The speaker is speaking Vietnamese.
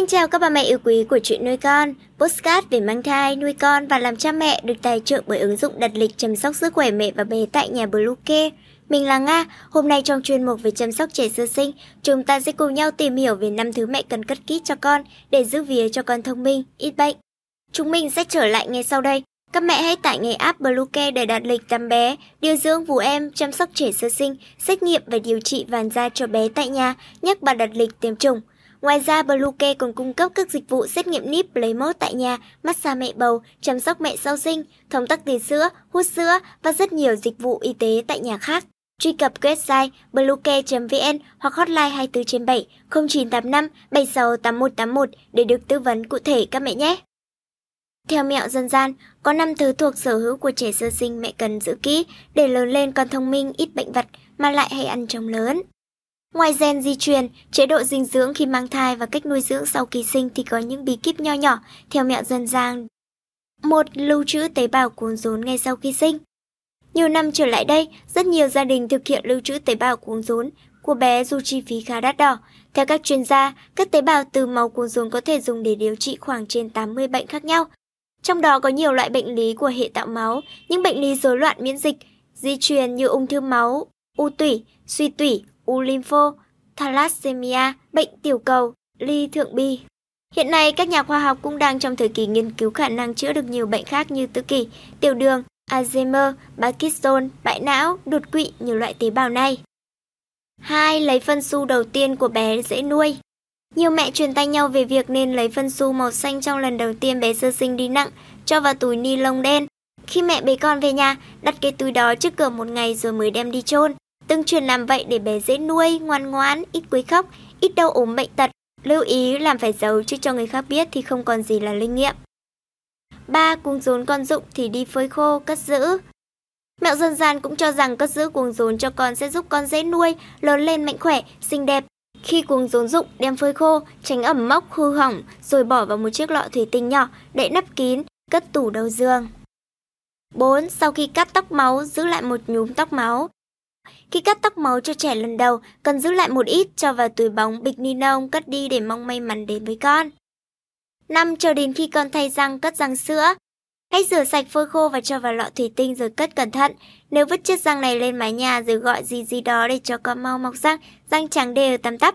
Xin chào các bà mẹ yêu quý của chuyện nuôi con, postcard về mang thai, nuôi con và làm cha mẹ được tài trợ bởi ứng dụng đặt lịch chăm sóc sức khỏe mẹ và bé tại nhà Bluecare. Mình là Nga, hôm nay trong chuyên mục về chăm sóc trẻ sơ sinh, chúng ta sẽ cùng nhau tìm hiểu về năm thứ mẹ cần cất kỹ cho con để giữ vía cho con thông minh, ít bệnh. Chúng mình sẽ trở lại ngay sau đây. Các mẹ hãy tải ngay app Bluecare để đặt lịch tắm bé, điều dưỡng vú em, chăm sóc trẻ sơ sinh, xét nghiệm và điều trị vàng da cho bé tại nhà, nhắc bà đặt lịch tiêm chủng. Ngoài ra, Bluecare còn cung cấp các dịch vụ xét nghiệm níp lấy mẫu tại nhà, massage mẹ bầu, chăm sóc mẹ sau sinh, thống tắc tiền sữa, hút sữa và rất nhiều dịch vụ y tế tại nhà khác. Truy cập website bluecare.vn hoặc hotline 24 trên 7 0985 76 8181 để được tư vấn cụ thể các mẹ nhé. Theo mẹo dân gian, có 5 thứ thuộc sở hữu của trẻ sơ sinh mẹ cần giữ kỹ để lớn lên con thông minh ít bệnh vật mà lại hay ăn trông lớn. Ngoài gen di truyền, chế độ dinh dưỡng khi mang thai và cách nuôi dưỡng sau kỳ sinh thì có những bí kíp nho nhỏ theo mẹo dân gian. Một, lưu trữ tế bào cuốn rốn ngay sau khi sinh. Nhiều năm trở lại đây, rất nhiều gia đình thực hiện lưu trữ tế bào cuốn rốn của bé dù chi phí khá đắt đỏ. Theo các chuyên gia, các tế bào từ máu cuốn rốn có thể dùng để điều trị khoảng trên 80 bệnh khác nhau. Trong đó có nhiều loại bệnh lý của hệ tạo máu, những bệnh lý rối loạn miễn dịch, di truyền như ung thư máu, u tủy, suy tủy, u lympho, thalassemia, bệnh tiểu cầu, ly thượng bì. Hiện nay, các nhà khoa học cũng đang trong thời kỳ nghiên cứu khả năng chữa được nhiều bệnh khác như tự kỷ, tiểu đường, Alzheimer, Parkinson, bại não, đột quỵ nhiều loại tế bào này. 2. Lấy phân su đầu tiên của bé dễ nuôi. Nhiều mẹ truyền tay nhau về việc nên lấy phân su màu xanh trong lần đầu tiên bé sơ sinh đi nặng, cho vào túi ni lông đen. Khi mẹ bế con về nhà, đặt cái túi đó trước cửa một ngày rồi mới đem đi chôn. Từng truyền làm vậy để bé dễ nuôi, ngoan ngoãn, ít quấy khóc, ít đau ốm bệnh tật. Lưu ý làm phải giấu chứ cho người khác biết thì không còn gì là linh nghiệm. 3. Cuống rốn con dụng thì đi phơi khô, cất giữ. Mẹo dân gian cũng cho rằng cất giữ cuống rốn cho con sẽ giúp con dễ nuôi, lớn lên mạnh khỏe, xinh đẹp. Khi cuống rốn dụng đem phơi khô, tránh ẩm mốc hư hỏng, rồi bỏ vào một chiếc lọ thủy tinh nhỏ, đậy nắp kín, cất tủ đầu giường. 4. Sau khi cắt tóc máu, giữ lại một nhúm tóc máu. Khi cắt tóc máu cho trẻ lần đầu, cần giữ lại một ít cho vào túi bóng bịch ni lông cất đi để mong may mắn đến với con. 5. Chờ đến khi con thay răng cất răng sữa. Hãy rửa sạch phơi khô và cho vào lọ thủy tinh rồi cất cẩn thận. Nếu vứt chiếc răng này lên mái nhà rồi gọi gì gì đó để cho con mau mọc răng, răng trắng đều tăm tắp,